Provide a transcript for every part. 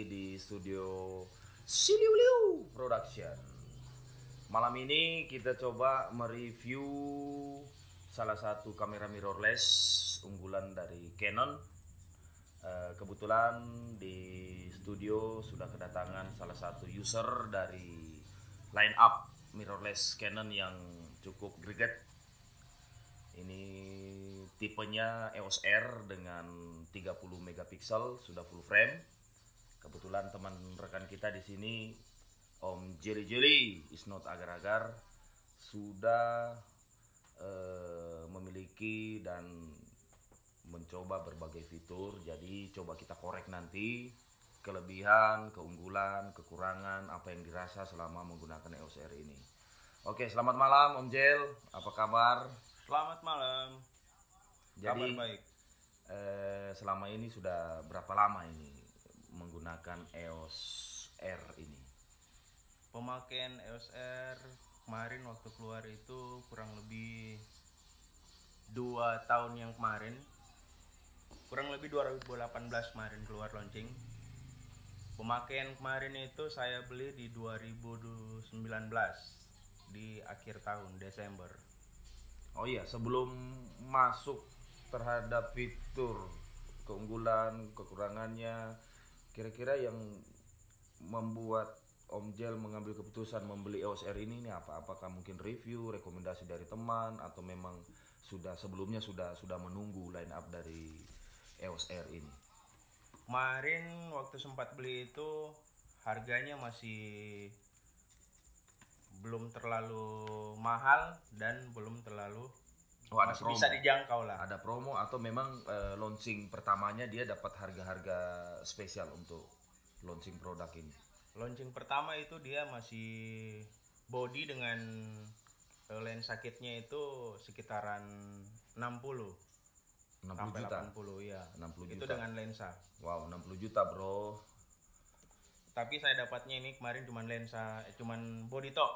lagi di studio Siliuliu Production. Malam ini kita coba mereview salah satu kamera mirrorless unggulan dari Canon. Eh, kebetulan di studio sudah kedatangan salah satu user dari line up mirrorless Canon yang cukup greget. Ini tipenya EOS R dengan 30 megapiksel sudah full frame. Kebetulan teman rekan kita di sini Om Jelly Jelly is not agar-agar sudah eh, memiliki dan mencoba berbagai fitur. Jadi coba kita korek nanti kelebihan, keunggulan, kekurangan apa yang dirasa selama menggunakan EOS R ini. Oke, selamat malam Om Jel. Apa kabar? Selamat malam. Jadi Kabar baik. eh, selama ini sudah berapa lama ini menggunakan EOS R ini? Pemakaian EOS R kemarin waktu keluar itu kurang lebih dua tahun yang kemarin. Kurang lebih 2018 kemarin keluar launching. Pemakaian kemarin itu saya beli di 2019 di akhir tahun Desember. Oh iya, sebelum masuk terhadap fitur keunggulan, kekurangannya, kira-kira yang membuat Om Jel mengambil keputusan membeli EOS R ini, ini apa? Apakah mungkin review, rekomendasi dari teman, atau memang sudah sebelumnya sudah sudah menunggu line up dari EOS R ini? Kemarin waktu sempat beli itu harganya masih belum terlalu mahal dan belum terlalu Oh ada masih promo, bisa dijangkau lah. ada promo atau memang eh, launching pertamanya dia dapat harga-harga spesial untuk launching produk ini? Launching pertama itu dia masih body dengan eh, lensa kitnya itu sekitaran 60 60 sampai juta. 80 ya. 60 Itu juta. dengan lensa. Wow, 60 juta, Bro. Tapi saya dapatnya ini kemarin cuman lensa eh, cuman body tok.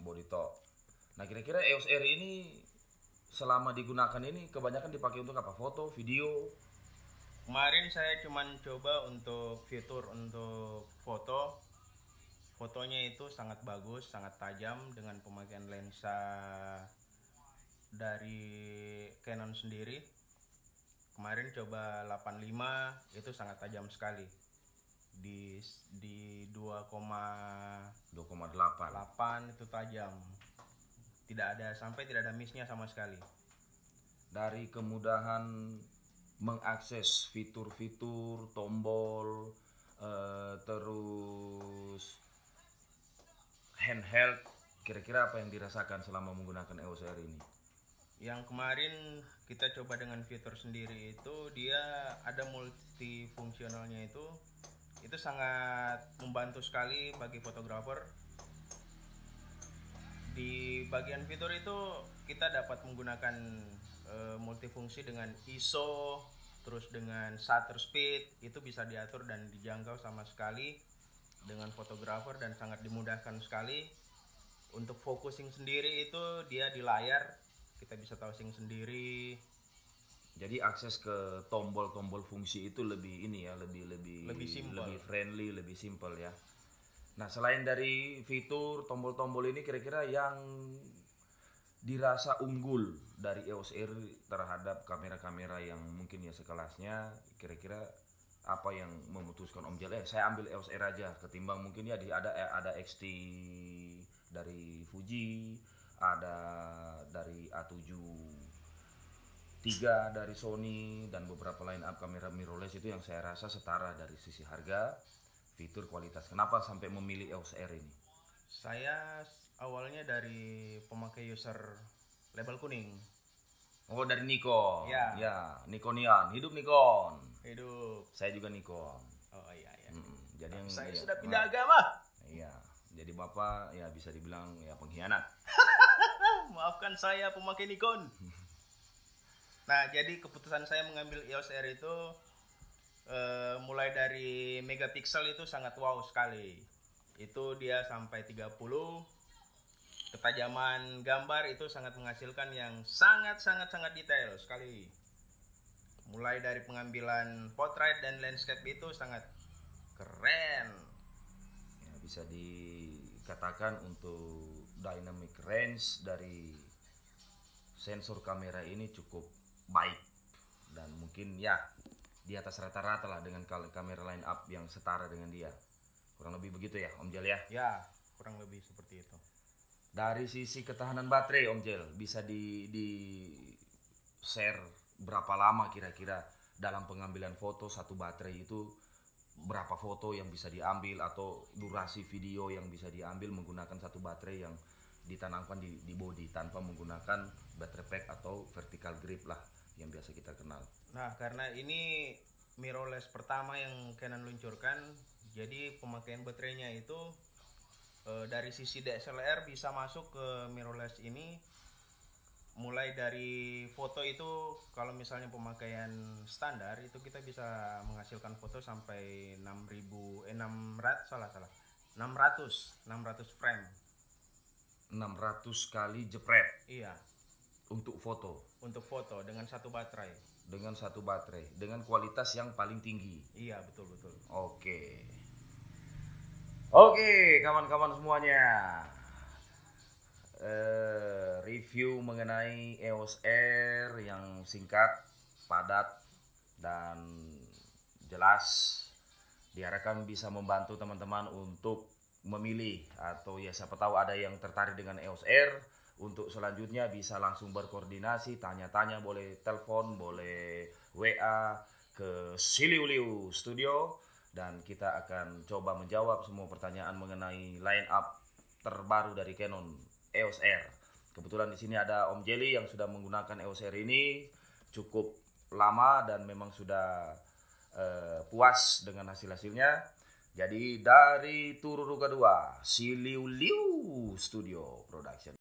Body top. Nah, kira-kira EOS R ini selama digunakan ini kebanyakan dipakai untuk apa? Foto, video. Kemarin saya cuman coba untuk fitur untuk foto. Fotonya itu sangat bagus, sangat tajam dengan pemakaian lensa dari Canon sendiri. Kemarin coba 85 itu sangat tajam sekali. Di di 2,8 2,8. itu tajam. Tidak ada sampai tidak ada missnya sama sekali. Dari kemudahan mengakses fitur-fitur, tombol, eh, terus handheld, kira-kira apa yang dirasakan selama menggunakan EOS R ini? Yang kemarin kita coba dengan fitur sendiri itu dia ada multifungsionalnya itu itu sangat membantu sekali bagi fotografer. Di bagian fitur itu kita dapat menggunakan eh, multifungsi dengan ISO terus dengan shutter speed itu bisa diatur dan dijangkau sama sekali dengan fotografer dan sangat dimudahkan sekali untuk focusing sendiri itu dia di layar kita bisa touching sendiri Jadi akses ke tombol-tombol fungsi itu lebih ini ya, lebih lebih Lebih simple. lebih friendly, lebih simple ya. Nah, selain dari fitur tombol-tombol ini kira-kira yang dirasa unggul dari EOS R terhadap kamera-kamera yang mungkin ya sekelasnya, kira-kira apa yang memutuskan Om Jel? Eh saya ambil EOS R aja ketimbang mungkin ya ada eh, ada XT dari Fuji, ada dari A7 tiga dari Sony dan beberapa line up kamera mirrorless itu yang saya rasa setara dari sisi harga, fitur, kualitas. Kenapa sampai memilih EOS R ini? saya awalnya dari pemakai user label kuning Oh dari Nikon. Ya. ya Nikonian. Hidup Nikon. hidup Saya juga Nikon. oh iya iya Mm, jadi yang saya iya, sudah nah, pindah agama Iya. Jadi bapak ya bisa dibilang ya pengkhianat. maafkan saya pemakai Nikon nah jadi keputusan saya mengambil EOS R itu eh, mulai dari megapiksel itu sangat wow sekali. Itu dia sampai 30 ketajaman gambar itu sangat menghasilkan yang sangat sangat sangat detail sekali. Mulai dari pengambilan portrait dan landscape itu sangat keren. Ya, bisa dikatakan untuk dynamic range dari sensor kamera ini cukup baik. Dan mungkin ya di atas rata-rata lah dengan kamera line up yang setara dengan dia. Kurang lebih begitu ya Om Jel ya? Ya kurang lebih seperti itu. Dari sisi ketahanan baterai Om Jel bisa di di share berapa lama kira-kira dalam pengambilan foto satu baterai itu berapa foto yang bisa diambil atau durasi video yang bisa diambil menggunakan satu baterai yang ditanamkan di, di body tanpa menggunakan baterai pack atau vertical grip lah yang biasa kita kenal. Nah, karena ini mirrorless pertama yang Canon luncurkan, jadi pemakaian baterainya itu eh, dari sisi DSLR bisa masuk ke mirrorless ini. Mulai dari foto itu kalau misalnya pemakaian standar itu kita bisa menghasilkan foto sampai 6000 eh 600 salah salah. 600 600 frame. 600 kali jepret. Iya untuk foto untuk foto dengan satu baterai dengan satu baterai dengan kualitas yang paling tinggi. iya betul betul Oke. Oke, kawan-kawan semuanya. Eh, review mengenai EOS R yang singkat, padat, dan jelas diharapkan bisa membantu teman-teman untuk memilih atau ya siapa tahu ada yang tertarik dengan EOS R untuk selanjutnya bisa langsung berkoordinasi tanya-tanya boleh telepon boleh WA ke Siliuliu Studio dan kita akan coba menjawab semua pertanyaan mengenai line up terbaru dari Canon EOS R. Kebetulan di sini ada Om Jelly yang sudah menggunakan EOS R ini cukup lama dan memang sudah eh, puas dengan hasil-hasilnya. Jadi dari Tururu kedua, Siliuliu Studio Production.